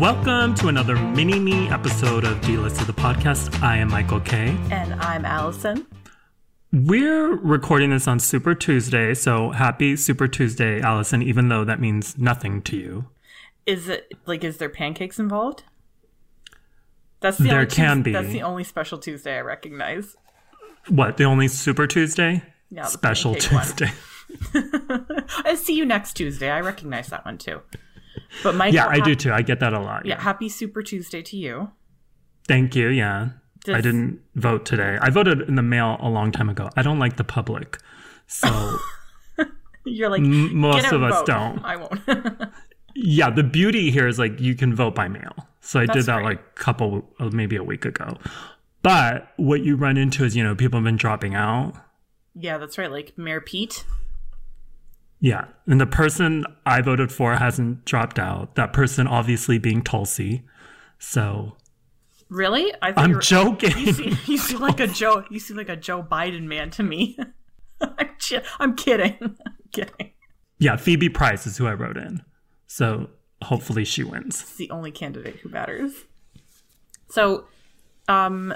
Welcome to another mini me episode of D-Listed the podcast. I am Michael K. And I'm Allison. We're recording this on Super Tuesday, so happy Super Tuesday, Allison, even though that means nothing to you. Is it like is there pancakes involved? That's the There only can Tues- be. That's the only special Tuesday I recognize. What, the only Super Tuesday? Yeah, Special. Tuesday. I see you next Tuesday. I recognize that one too. But Michael, Yeah, I hap- do too. I get that a lot. Yeah, Yeah. happy Super Tuesday to you. Thank you. Yeah. I didn't vote today. I voted in the mail a long time ago. I don't like the public. So, You're like M- most "Get of and us vote." don't. I won't. yeah, the beauty here is like you can vote by mail. So I That's did that great. like a couple, uh, maybe a week ago. But what you run into is, you know, people have been dropping out. yeah, that's right. Like Mayor Pete. Yeah. And the person I voted for hasn't dropped out. That person obviously being Tulsi. So Really? I I'm joking. You seem, you seem like a Joe. You seem like a Joe Biden man to me. I'm, kidding. I'm kidding. yeah, Phoebe Price is who I wrote in. So hopefully she wins. It's the only candidate who matters. So, um,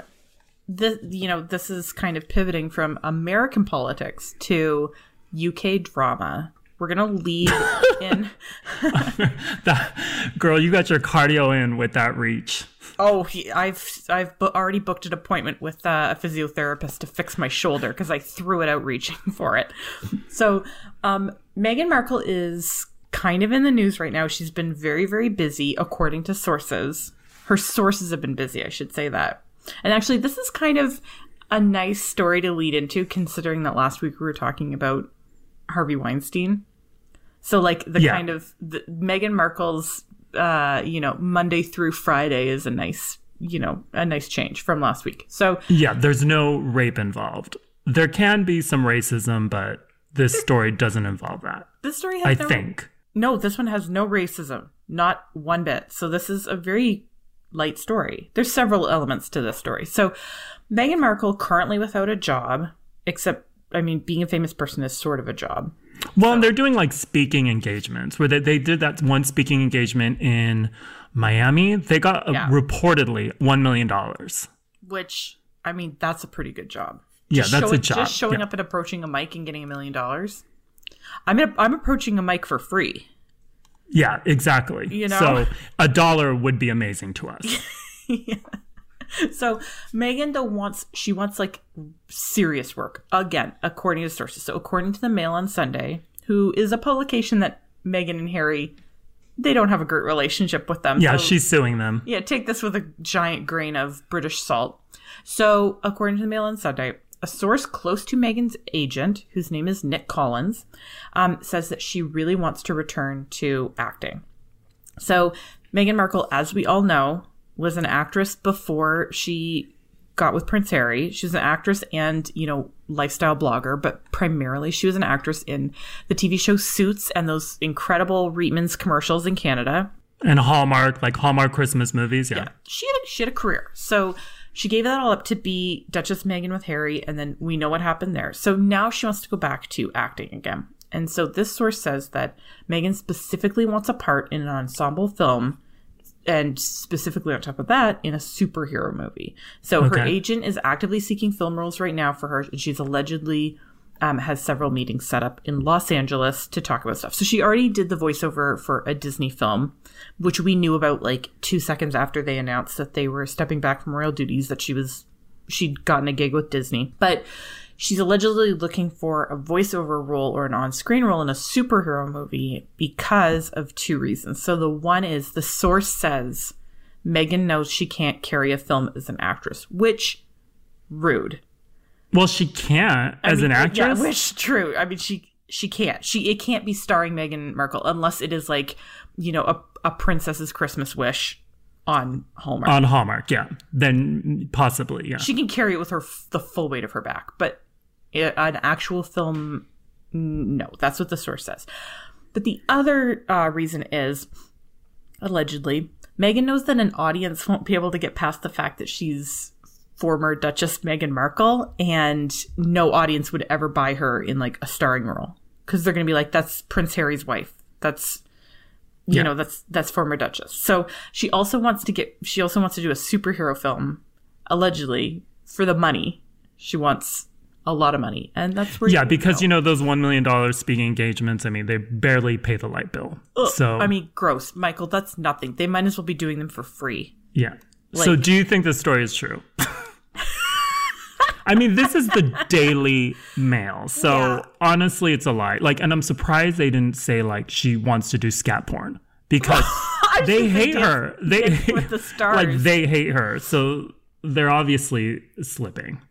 this you know this is kind of pivoting from American politics to UK drama. We're gonna lead in. That, girl, you got your cardio in with that reach. Oh, he, I've I've bu- already booked an appointment with uh, a physiotherapist to fix my shoulder because I threw it out reaching for it. So, um, Meghan Markle is kind of in the news right now. She's been very very busy, according to sources. Her sources have been busy. I should say that. And actually, this is kind of a nice story to lead into, considering that last week we were talking about Harvey Weinstein. So, like the Yeah. kind of the, Meghan Markle's, uh, you know, Monday through Friday is a nice, you know, a nice change from last week. So, Yeah, there's no rape involved. There can be some racism, but this story doesn't involve that. this story I no, think. no, this one has no racism, not one bit. So, this is a very light story. There's several elements to this story. So, Meghan Markle currently without a job, except, I mean, being a famous person is sort of a job. Well, and they're doing like speaking engagements where they, they did that one speaking engagement in Miami. They got uh, Yeah. reportedly $1 million. which I mean that's a pretty good job. Yeah, Just that's a showing- job. Just showing Yeah. up and approaching a mic and getting a million dollars. I'm I'm approaching a mic for free. Yeah, exactly. You know? So a dollar would be amazing to us. So Meghan though wants she wants like serious work again, according to sources. So according to the Mail on Sunday, who is a publication that Meghan and Harry they don't have a great relationship with them. Yeah, so- she's suing them. Yeah, take this with a giant grain of British salt. So, according to the Mail on Sunday, a source close to Meghan's agent, whose name is Nick Collins, um, says that she really wants to return to acting. So, Meghan Markle, as we all know, was an actress before she got with Prince Harry. She was an actress and, you know, lifestyle blogger, but primarily she was an actress in the TV show Suits and those incredible Reitman's commercials in Canada And Hallmark, like Hallmark Christmas movies. Yeah. she had a, she had a career. So she gave that all up to be Duchess Meghan with Harry, and then we know what happened there. So now she wants to go back to acting again. And so this source says that Meghan specifically wants a part in an ensemble film, and specifically on top of that, in a superhero movie. So her agent is actively seeking film roles right now for her, and she's allegedly um, has several meetings set up in Los Angeles to talk about stuff. So she already did the voiceover for a Disney film, which we knew about like two seconds after they announced that they were stepping back from royal duties, that she was she'd gotten a gig with Disney. But she's allegedly looking for a voiceover role or an on-screen role in a superhero movie because of two reasons. So the one is the source says Meghan knows she can't carry a film as an actress, which rude. Well, she can't as an actress. Yeah, which true. I mean, she she can't. She it can't be starring Meghan Markle unless it is like you know a a princess's Christmas wish on Hallmark. on Hallmark, yeah. Then possibly, yeah. she can carry it with her f- the full weight of her back, but i- an actual film, no. That's what the source says. But the other uh, reason is allegedly Meghan knows that an audience won't be able to get past the fact that she's former Duchess Meghan Markle, and no audience would ever buy her in like a starring role because they're going to be like, "That's Prince Harry's wife. That's You Yeah. know, that's that's former Duchess. So she also wants to get she also wants to do a superhero film, allegedly, for the money. She wants a lot of money. And that's where Yeah, you because go. you know those one million dollars speaking engagements. I mean, they barely pay the light bill. so I mean, gross. Michael, that's nothing. They might as well be doing them for free. yeah. so do you think this story is true? I mean, this is the Daily Mail. So Yeah. honestly, it's a lie. Like, and I'm surprised they didn't say like she wants to do scat porn because they hate her. They with the like they hate her. So they're obviously slipping.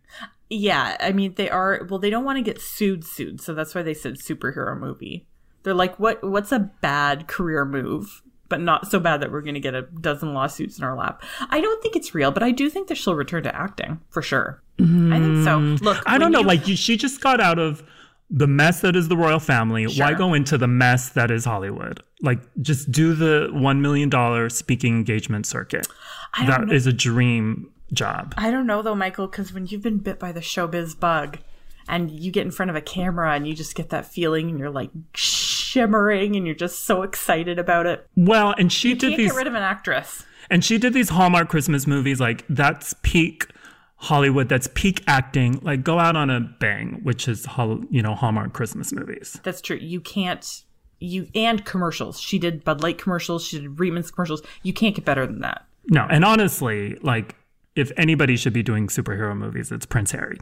Yeah, I mean they are well they don't want to get sued sued, so that's why they said superhero movie. They're like what what's a bad career move, but not so bad that we're going to get a dozen lawsuits in our lap. I don't think it's real, but I do think that she'll return to acting for sure. I think so. Look, Mm, I don't know. you- Like you, she just got out of the mess that is the royal family. Why go into the mess that is Hollywood? Like just do the one million dollar speaking engagement circuit. I That don't is know. a dream job. I don't know though, Michael, because when you've been bit by the showbiz bug, and you get in front of a camera and you just get that feeling, and you're like shimmering, and you're just so excited about it. Well, and she did Can't these get rid of an actress. and she did these Hallmark Christmas movies. Like that's peak Hollywood. That's peak acting. Like go out on a bang, which is you know Hallmark Christmas movies. That's true. You can't you and commercials. She did Bud Light commercials. She did Reitman's commercials. You can't get better than that. No, and honestly, like if anybody should be doing superhero movies, it's Prince Harry.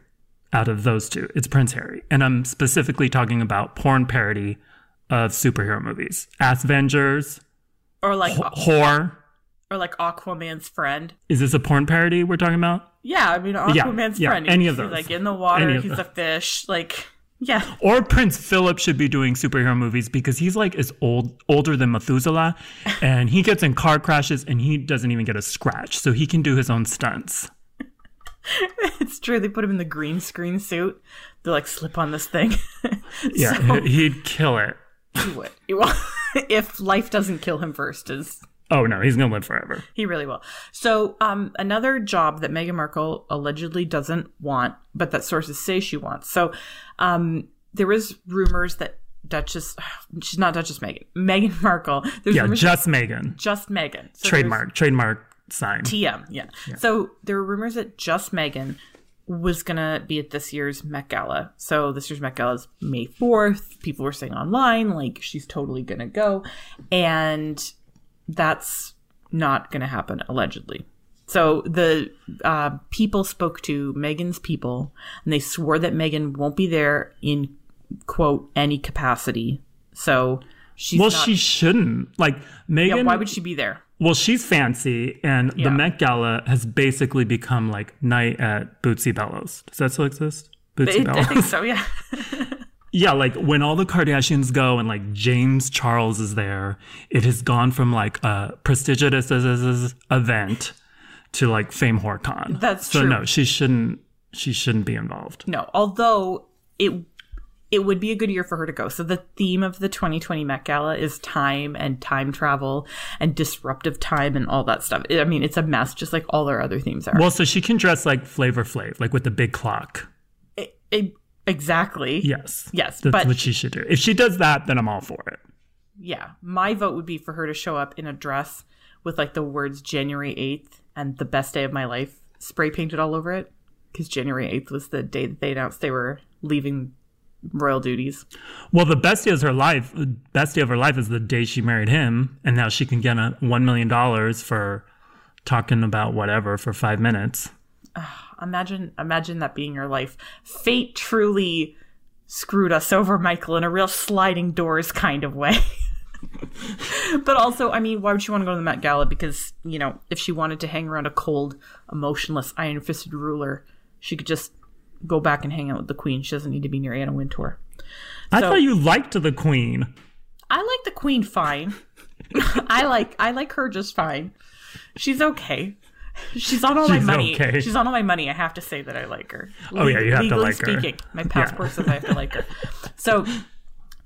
Out of those two, it's Prince Harry. And I'm specifically talking about porn parody of superhero movies. Ass Avengers, Or like Whore. or like Aquaman's friend. Is this a porn parody we're talking about? Yeah, I mean Aquaman's yeah, friend. any of those. like in the water. He's a fish. Like yeah, Or Prince Philip should be doing superhero movies because he's like is old older than Methuselah and he gets in car crashes and he doesn't even get a scratch. So he can do his own stunts. it's true. They put him in the green screen suit. They're like slip on this thing. Yeah, So- he- he'd kill it. he would. He will. if life doesn't kill him first, is Oh no, he's gonna live forever. He really will. So, um, another job that Meghan Markle allegedly doesn't want, but that sources say she wants. So, um, there was rumors that Duchess, she's not Duchess Meghan, Meghan Markle. There's Yeah, just Meghan. just Meghan. So Trademark, trademark sign. TM, yeah. So there were rumors that just Meghan was gonna be at this year's Met Gala. So this year's Met Gala is May fourth. People were saying online like she's totally gonna go, and that's not gonna happen allegedly. So the uh, people spoke to Meghan's people, and they swore that Meghan won't be there in quote any capacity. So she's well, not, she shouldn't. Like Meghan. yeah. Why would she be there? well, she's fancy, and Yeah. the Met Gala has basically become like night at Bootsy Bellows. Does that still exist? Bootsy It, I think so. Yeah. yeah, like when all the Kardashians go and like James Charles is there, it has gone from like a prestigious event to like Fame HorCon. That's so true. no, she shouldn't. She shouldn't be involved. No, although it it would be a good year for her to go. So the theme of the 2020 Met Gala is time and time travel and disruptive time and all that stuff. I mean, it's a mess, just like all their other themes are. Well, so she can dress like Flavor Flav, like with the big clock. It- it- exactly. Yes. Yes, That's but- what she should do. If she does that, then I'm all for it. Yeah, my vote would be for her to show up in a dress with like the words January 8th and the best day of my life spray painted all over it because January 8th was the day that they announced they were leaving royal duties. Well, the best day of her life, the best day of her life is the day she married him, and now she can get a one million dollars for talking about whatever for five minutes. Ah. Imagine imagine that being your life. Fate truly screwed us over, Michael, in a real sliding doors kind of way. but also, I mean, why would she want to go to the Met Gala? Because, you know, if she wanted to hang around a cold, emotionless, iron fisted ruler, she could just go back and hang out with the Queen. She doesn't need to be near Anna Wintour. I So- thought you liked the Queen. I like the Queen fine. I like I like her just fine. She's okay. She's on all She's my money. okay. She's on all my money. I have to say that I like her. Oh, yeah, you have to Legally like her. speaking, my passport says I have to like her. So,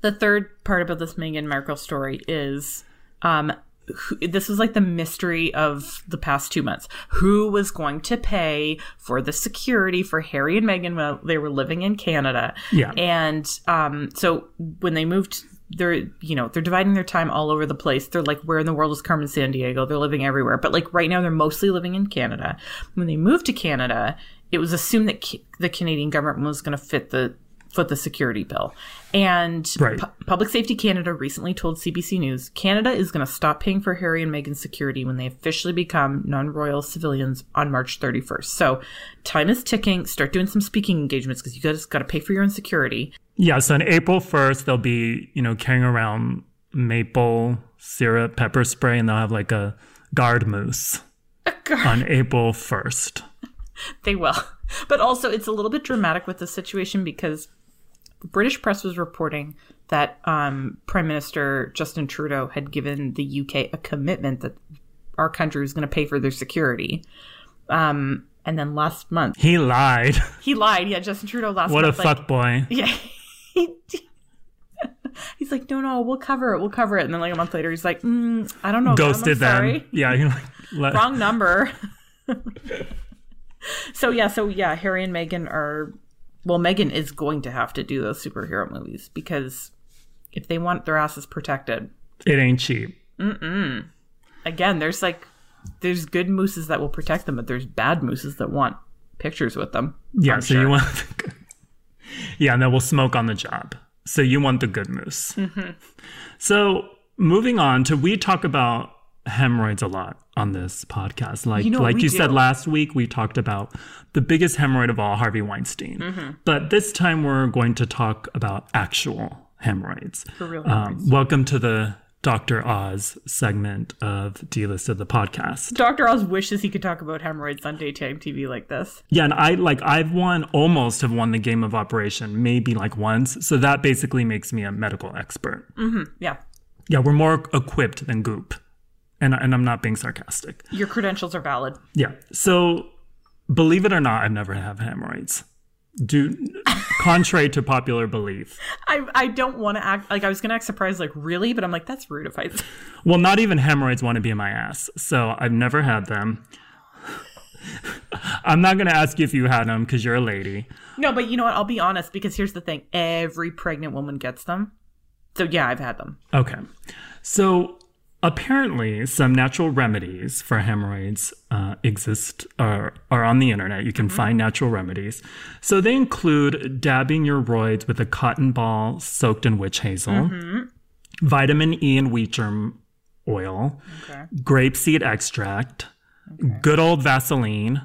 the third part about this Meghan Markle story is, um, who, this was like the mystery of the past two months. Who was going to pay for the security for Harry and Meghan while they were living in Canada? Yeah. And um, so when they moved they're you know they're dividing their time all over the place. They're like where in the world is carmen san diego? They're living everywhere. But like right now they're mostly living in canada. When they moved to canada it was assumed that ca- the canadian government was going to fit the foot the security bill and Right. Pu- public safety canada recently told cbc news canada is going to stop paying for harry and meghan's security when they officially become non-royal civilians on march 31st so time is ticking start doing some speaking engagements because you guys got to pay for your own security Yeah, so on April 1st, they'll be, you know, carrying around maple syrup, pepper spray, and they'll have like a guard moose on April 1st. They will. But also, it's a little bit dramatic with the situation because British press was reporting that um, Prime Minister Justin Trudeau had given the UK a commitment that our country was going to pay for their security. Um, and then last month, He lied. he lied. Yeah, Justin Trudeau last What a like- fuck boy. Yeah. he- He's like, no, no, we'll cover it. We'll cover it. And then, like, a month later, he's like, mm, I don't know. Ghosted sorry. them. Yeah, you like, let, wrong number. so yeah, so yeah, Harry and Meghan are well, Meghan is going to have to do those superhero movies because if they want their asses protected, it ain't cheap. again, there's like there's good mooses that will protect them, but there's bad mooses that want pictures with them. Yeah, I'm so sure. you want the. Yeah, and then we'll smoke on the job. So you want the good moose. Mm-hmm. So moving on to we talk about hemorrhoids a lot on this podcast. Like You know like you said last week, we talked about the biggest hemorrhoid of all, Harvey Weinstein. Mm-hmm. But this time we're going to talk about actual hemorrhoids. For real Um, welcome to the Dr. Oz segment of D-Listed the podcast. Dr. Oz wishes he could talk about hemorrhoids on daytime TV like this. Yeah, and I like I've won almost have won the game of operation, maybe like once. So that basically makes me a medical expert. Yeah. Yeah, we're more equipped than Goop. And and I'm not being sarcastic. Your credentials are valid. Yeah. So believe it or not, I've never had hemorrhoids. Do contrary to popular belief. I, I don't want to act like I was going to act surprised, like, really? But I'm like, that's rude if I. Well, not even hemorrhoids want to be in my ass. So I've never had them. I'm not going to ask you if you had them because you're a lady. No, but you know what? I'll be honest because here's the thing every pregnant woman gets them. So, yeah, I've had them. Okay. So apparently, some natural remedies for hemorrhoids uh, exist or are on the internet. You can mm-hmm. find natural remedies. So they include dabbing your roids with a cotton ball soaked in witch hazel, mm-hmm. vitamin E and wheat germ oil, Okay. grapeseed extract, good old Vaseline,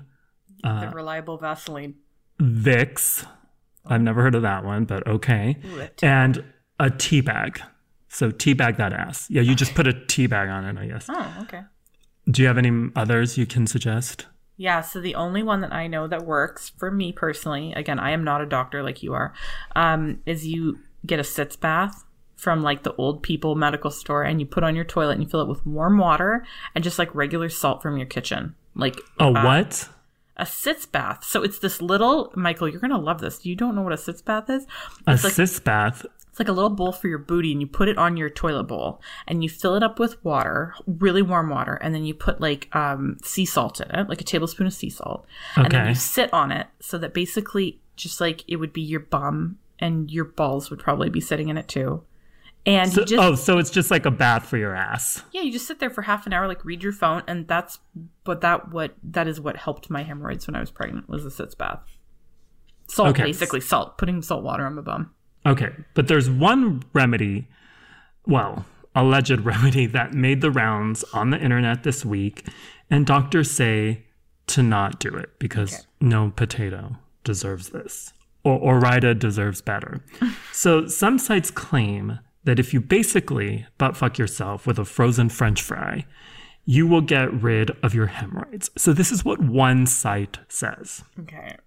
the uh, reliable Vaseline. Vicks. I've never heard of that one, but okay. Ooh, And a tea bag. So tea bag that ass. Yeah, you just put a tea bag on it, I guess. Oh, okay. Do you have any others you can suggest? Yeah, so the only one that I know that works for me personally, again, I am not a doctor like you are, um, is you get a sitz bath from like the old people medical store and you put on your toilet and you fill it with warm water and just like regular salt from your kitchen. Like A what? A sitz bath. So it's this little Michael, you're gonna love this. You don't know what a sitz bath is? A It's like cis bath. It's like a little bowl for your booty, and you put it on your toilet bowl, and you fill it up with water, really warm water, and then you put like um, sea salt in it, like a tablespoon of sea salt, and then you sit on it, so that basically, just like it would be your bum, and your balls would probably be sitting in it too, and So, you just oh, so it's just like a bath for your ass. yeah, you just sit there for half an hour, like read your phone, and that's but that what that is what helped my hemorrhoids when I was pregnant was the sitz bath. Salt, Okay. basically salt, putting salt water on my bum. Okay, but there's one remedy, well, alleged remedy that made the rounds on the internet this week, and doctors say to not do it because no potato deserves this, or Ore-Ida deserves better. so some sites claim that if you basically butt fuck yourself with a frozen French fry, you will get rid of your hemorrhoids. So this is what one site says Okay.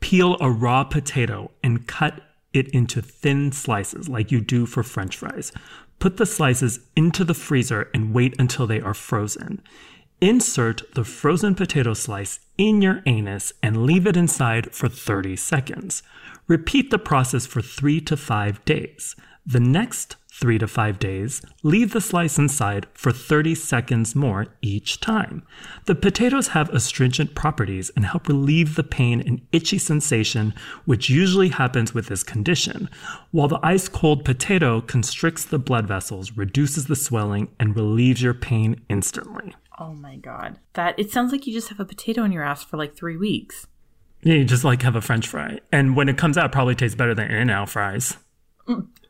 peel a raw potato and cut it into thin slices like you do for french fries. Put the slices into the freezer and wait until they are frozen. Insert the frozen potato slice in your anus and leave it inside for 30 seconds. Repeat the process for three to five days. The next three to five days, leave the slice inside for 30 seconds more each time. The potatoes have astringent properties and help relieve the pain and itchy sensation which usually happens with this condition, while the ice cold potato constricts the blood vessels, reduces the swelling, and relieves your pain instantly. Oh my god. That it sounds like you just have a potato in your ass for like three weeks. Yeah, you just like have a french fry. And when it comes out, it probably tastes better than In-N-Out fries.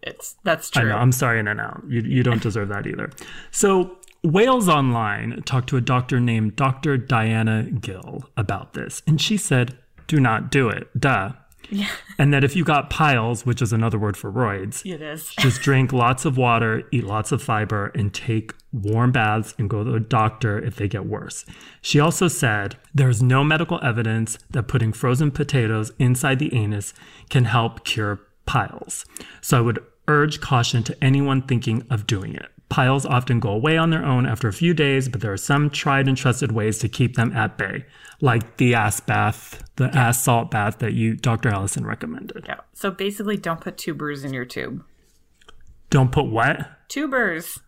It's that's I true. know. I'm sorry, no, no. You, you don't deserve that either. So, Wales Online talked to a doctor named Dr. Diana Gill about this, and she said, do not do it. Duh. Yeah. And that if you got piles, which is another word for roids, It is. just drink lots of water, eat lots of fiber, and take warm baths and go to a doctor if they get worse. She also said there's no medical evidence that putting frozen potatoes inside the anus can help cure piles. So I would urge caution to anyone thinking of doing it. Piles often go away on their own after a few days, but there are some tried and trusted ways to keep them at bay, like the ass bath, the ass salt bath that you, Dr. Allison, recommended. Yeah. So basically, don't put tubers in your tube. Don't put what? Tubers.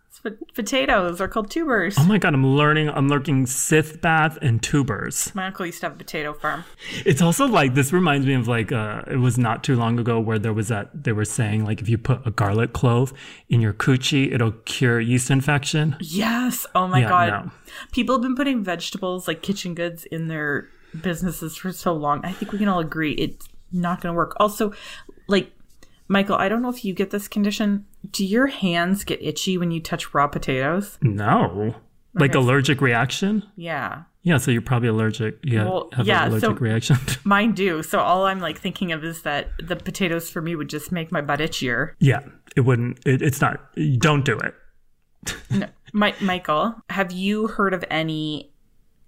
Potatoes are called tubers. Oh my god, I'm learning. I'm learning Sith bath and tubers. My uncle used to have a potato farm. It's also like this reminds me of like uh, it was not too long ago where there was that they were saying like if you put a garlic clove in your coochie, it'll cure yeast infection. Yes. Oh my Yeah, god. no. People have been putting vegetables like kitchen goods in their businesses for so long. I think we can all agree it's not going to work. Also, like Michael, I don't know if you get this condition. Do your hands get itchy when you touch raw potatoes? No, like allergic reaction. Yeah. Yeah, so you're probably allergic. Yeah, Well, have yeah, an so- allergic reaction. Mine do. So all I'm like thinking of is that the potatoes for me would just make my butt itchier. yeah, it wouldn't. It, it's not. Don't do it. No. My, Michael, have you heard of any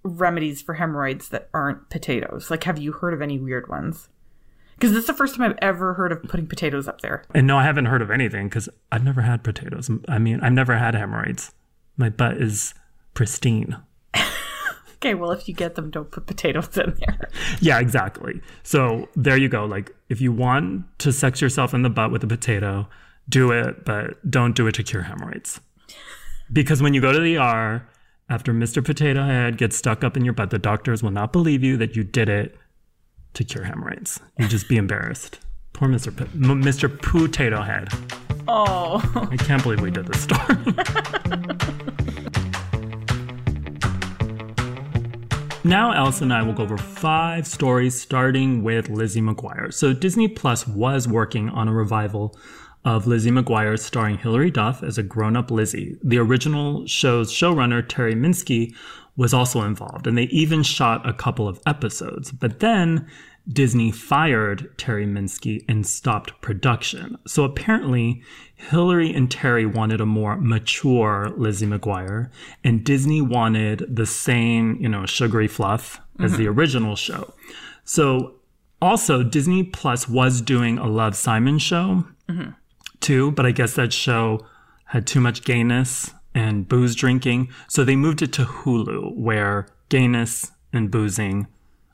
remedies for hemorrhoids that aren't potatoes? Like, have you heard of any weird ones? Because this is the first time I've ever heard of putting potatoes up there. And no, I haven't heard of anything because I've never had potatoes. I mean, I've never had hemorrhoids. My butt is pristine. Okay, well, if you get them, don't put potatoes in there. Yeah, exactly. So there you go. Like, if you want to sex yourself in the butt with a potato, do it, but don't do it to cure hemorrhoids. Because when you go to the ER after Mr. Potato Head gets stuck up in your butt, the doctors will not believe you that you did it to cure hemorrhoids. You'd just be embarrassed. Poor Mr. P- M- Mr. Potato Head. Oh, I can't believe we did this story. Now, Alice and I will go over five stories, starting with Lizzie McGuire. So, Disney Plus was working on a revival of Lizzie McGuire starring Hilary Duff as a grown up Lizzie. The original show's showrunner, Terry Minsky, was also involved, and they even shot a couple of episodes. But then Disney fired Terry Minsky and stopped production. So apparently, Hilary and Terry wanted a more mature Lizzie McGuire, and Disney wanted the same, you know, sugary fluff as the mm-hmm. original show. So also, Disney Plus was doing a Love Simon show mm-hmm. too, but I guess that show had too much gayness and booze drinking. So they moved it to Hulu, where gayness and boozing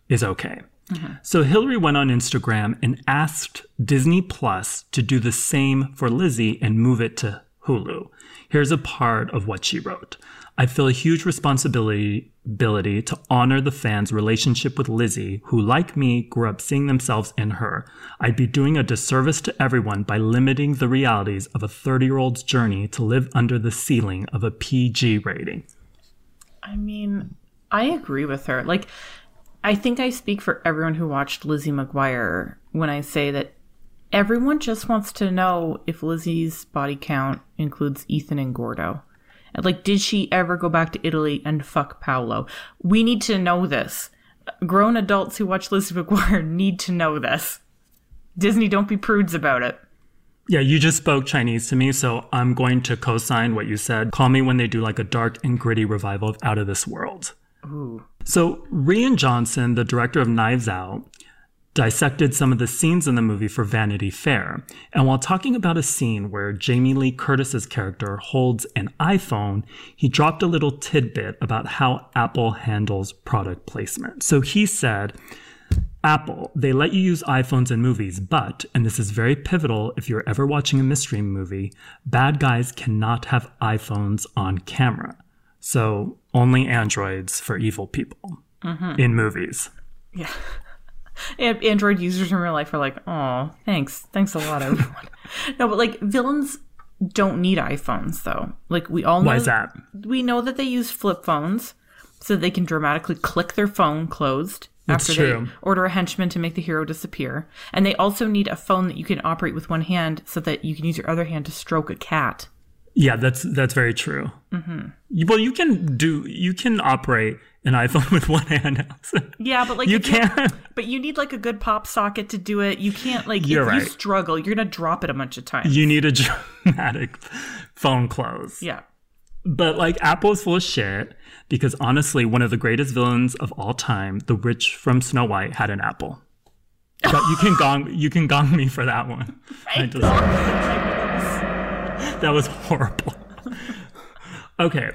is okay. Mm-hmm. So Hilary went on Instagram and asked Disney Plus to do the same for Lizzie and move it to Hulu. Here's a part of what she wrote. I feel a huge responsibility to honor the fans' relationship with Lizzie, who, like me, grew up seeing themselves in her. I'd be doing a disservice to everyone by limiting the realities of a 30 year old's journey to live under the ceiling of a PG rating. I mean, I agree with her. Like, I think I speak for everyone who watched Lizzie McGuire when I say that everyone just wants to know if Lizzie's body count includes Ethan and Gordo. Like, did she ever go back to Italy and fuck Paolo? We need to know this. Grown adults who watch Lizzie McGuire need to know this. Disney, don't be prudes about it. Yeah, you just spoke Chinese to me, so I'm going to co sign what you said. Call me when they do like a dark and gritty revival of Out of This World. Ooh. So, Rian Johnson, the director of Knives Out, dissected some of the scenes in the movie for Vanity Fair. And while talking about a scene where Jamie Lee Curtis's character holds an iPhone, he dropped a little tidbit about how Apple handles product placement. So he said, Apple, they let you use iPhones in movies, but, and this is very pivotal if you're ever watching a mystery movie, bad guys cannot have iPhones on camera. So only Androids for evil people mm-hmm. in movies. Yeah. And Android users in real life are like, oh, thanks. Thanks a lot, everyone. no, but like villains don't need iPhones though. Like we all know Why is that? we know that they use flip phones so they can dramatically click their phone closed That's after true. they order a henchman to make the hero disappear. And they also need a phone that you can operate with one hand so that you can use your other hand to stroke a cat. Yeah, that's that's very true. Mm-hmm. Well, you can do you can operate an iPhone with one hand. Yeah, but like you can. but you need like a good pop socket to do it. You can't like You're if you struggle, you're gonna drop it a bunch of times. You need a dramatic phone close. yeah. But like Apple is full of shit because honestly, one of the greatest villains of all time, the witch from Snow White, had an apple. But you can gong you can gong me for that one. That was horrible. okay.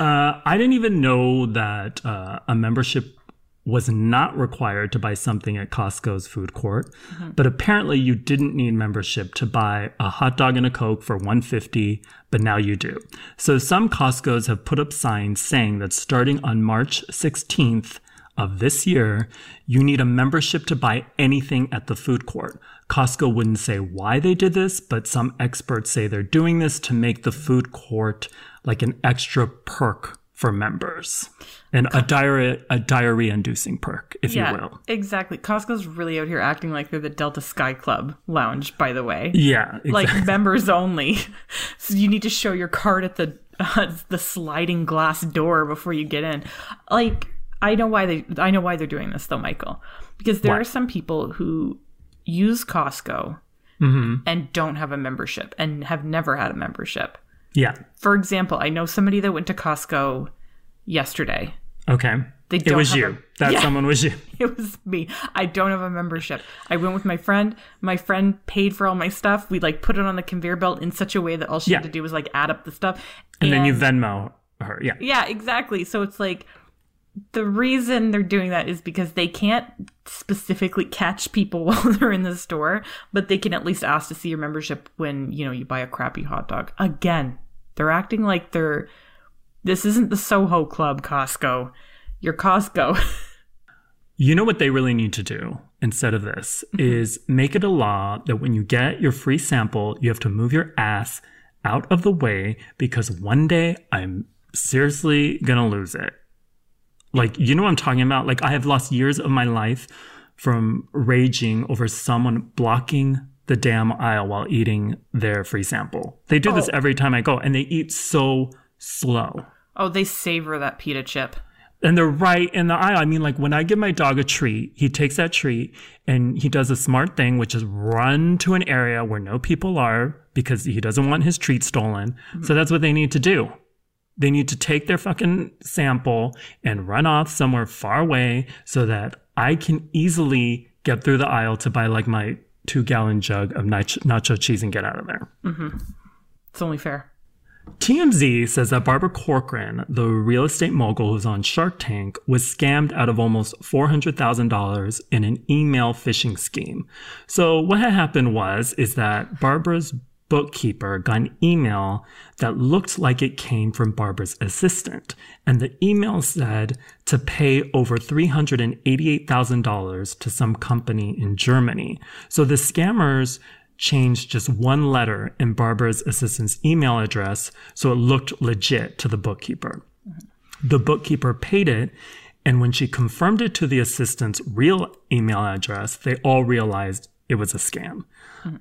Uh, I didn't even know that uh, a membership was not required to buy something at Costco's food court, but apparently you didn't need membership to buy a hot dog and a coke for 150, but now you do. So some Costco's have put up signs saying that starting on March 16th of this year, you need a membership to buy anything at the food court. Costco wouldn't say why they did this, but some experts say they're doing this to make the food court like an extra perk for members and a diarrhea a diarrhea inducing perk, if you will. exactly. Costco's really out here acting like they're the Delta Sky Club lounge, by the way. Yeah, exactly. Like members only. So you need to show your card at the uh, the sliding glass door before you get in. Like I know why they I know why they're doing this though, Michael. Because there Why? are some people who use Costco Mm-hmm. and don't have a membership and have never had a membership. yeah. For example, I know somebody that went to Costco yesterday. Okay. They it was you. a- that Yeah. someone was you. It was me. I don't have a membership. I went with my friend. My friend paid for all my stuff. We like put it on the conveyor belt in such a way that all she Yeah. had to do was like add up the stuff. And then you Venmo her. Yeah. Yeah, exactly. So it's like the reason they're doing that is because they can't specifically catch people while they're in the store, but they can at least ask to see your membership when, you know, you buy a crappy hot dog. Again, they're acting like they're this isn't the Soho Club Costco. You're Costco. You know what they really need to do instead of this mm-hmm. is make it a law that when you get your free sample, you have to move your ass out of the way because one day I'm seriously gonna lose it. Like, you know what I'm talking about? Like, I have lost years of my life from raging over someone blocking the damn aisle while eating their free sample. They do this Oh. every time I go and they eat so slow. oh, they savor that pita chip. And they're right in the aisle. I mean, like when I give my dog a treat, he takes that treat and he does a smart thing, which is run to an area where no people are because he doesn't want his treat stolen. So mm. that's what they need to do. They need to take their fucking sample and run off somewhere far away so that I can easily get through the aisle to buy like my two gallon jug of nacho cheese and get out of there. Mm-hmm. It's only fair. TMZ says that Barbara Corcoran, the real estate mogul who's on Shark Tank, was scammed out of almost $400,000 in an email phishing scheme. So what had happened was is that Barbara's bookkeeper got an email that looked like it came from Barbara's assistant. And the email said to pay over $388,000 to some company in Germany. So the scammers changed just one letter in Barbara's assistant's email address so it looked legit to the bookkeeper. The bookkeeper paid it, and when she confirmed it to the assistant's real email address, they all realized it was a scam.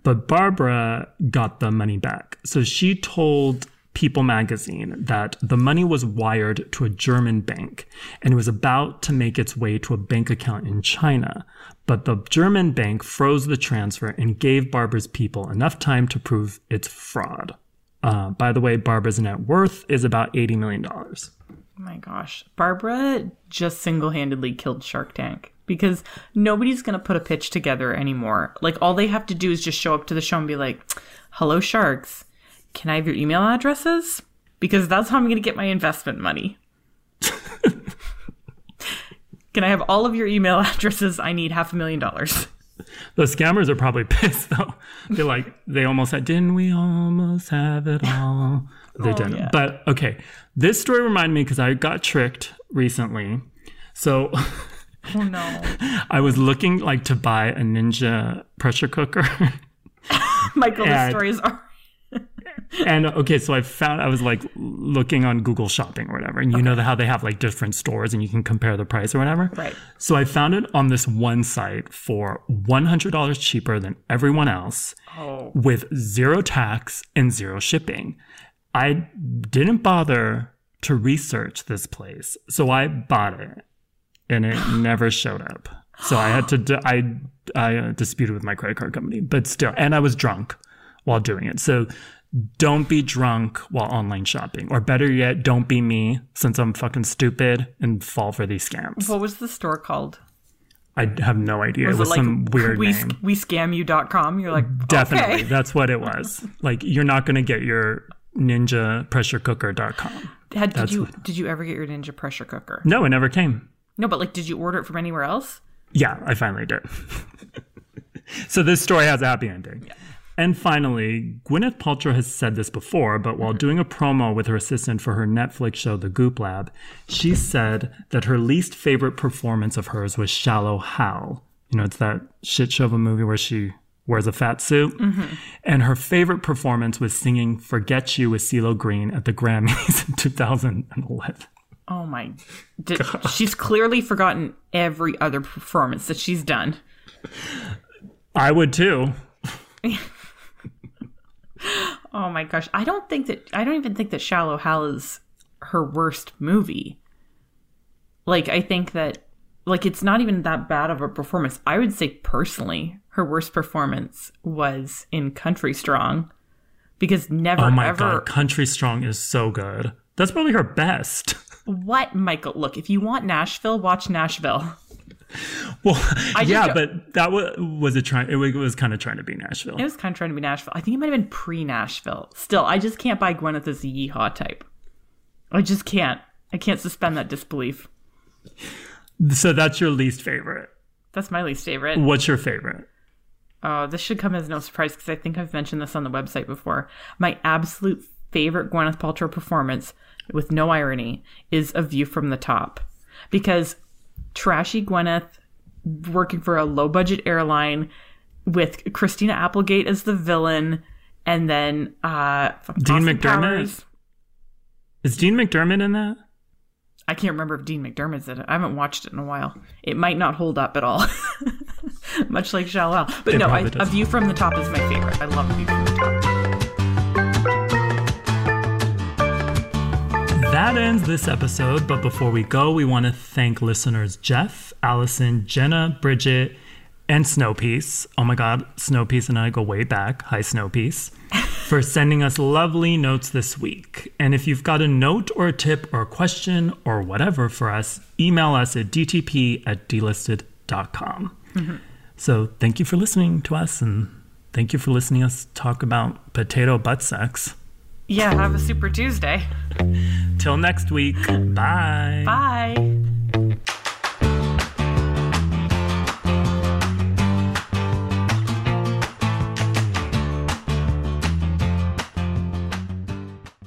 But Barbara got the money back. So she told People magazine that the money was wired to a German bank and was about to make its way to a bank account in China. But the German bank froze the transfer and gave Barbara's people enough time to prove it's fraud. Uh, by the way, Barbara's net worth is about $80 million. Oh my gosh. Barbara just single handedly killed Shark Tank because nobody's going to put a pitch together anymore. Like, all they have to do is just show up to the show and be like, hello, sharks. Can I have your email addresses? Because that's how I'm going to get my investment money. Can I have all of your email addresses? I need half a million dollars. The scammers are probably pissed though. They're like, they almost had, didn't we almost have it all? They oh, didn't. yeah. But okay, this story reminded me because I got tricked recently. So Oh no. I was looking like to buy a Ninja pressure cooker. Michael, the stories are. and okay, so I found I was like looking on Google Shopping or whatever, and you know how they have like different stores and you can compare the price or whatever. Right. So I found it on this one site for one hundred dollars cheaper than everyone else, Oh. with zero tax and zero shipping. I didn't bother to research this place, so I bought it, and it never showed up. So I had to I I uh, disputed with my credit card company, but still, and I was drunk while doing it. So don't be drunk while online shopping, or better yet, don't be me since I'm fucking stupid and fall for these scams. What was the store called? I have no idea. Was it was like some weird we, name. we scam you.com? You're like, Definitely, okay. that's what it was. like you're not going to get your ninja pressure cooker.com. Had, did you did you ever get your Ninja pressure cooker? No, it never came. No, but like, did you order it from anywhere else? Yeah, I finally did. so this story has a happy ending. And finally, Gwyneth Paltrow has said this before, but while mm-hmm. doing a promo with her assistant for her Netflix show, The Goop Lab, she said that her least favorite performance of hers was Shallow Hal. You know, it's that shit show of a movie where she wears a fat suit. Mm-hmm. And her favorite performance was singing Forget You with CeeLo Green at the Grammys in 2011. Oh my! Did, she's clearly forgotten every other performance that she's done. I would too. Oh my gosh! I don't think that I don't even think that Shallow Hal is her worst movie. Like I think that like it's not even that bad of a performance. I would say personally, her worst performance was in Country Strong, because never Oh my ever God, Country Strong is so good. That's probably her best. what Michael. Look, if you want Nashville, watch Nashville. Well, yeah, but that was was it trying. It was kind of trying to be Nashville. It was kind of trying to be Nashville. I think it might have been pre Nashville. Still, I just can't buy Gwyneth as a yeehaw type. I just can't. I can't suspend that disbelief. So that's your least favorite. That's my least favorite. What's your favorite? Oh, this should come as no surprise because I think I've mentioned this on the website before. My absolute favorite Gwyneth Paltrow performance, with no irony, is A View from the Top. Because trashy Gwyneth working for a low budget airline with Christina Applegate as the villain and then uh Dean McDermott? Powers. Is Dean McDermott in that? I can't remember if Dean McDermott's in it. I haven't watched it in a while. It might not hold up at all. Much like Shallow. But It no, I, A. View from the Top is my favorite. I love A View from the Top. That ends this episode, but before we go, we want to thank listeners Jeff, Allison, Jenna, Bridget, and Snowpiece. Oh my god, Snowpiece and I go way back. Hi, Snowpiece. for sending us lovely notes this week. And if you've got a note or a tip or a question or whatever for us, email us at dtp at delisted.com. Mm-hmm. So thank you for listening to us and thank you for listening us talk about potato butt sex. Yeah, have a super Tuesday. Till next week. Bye. Bye.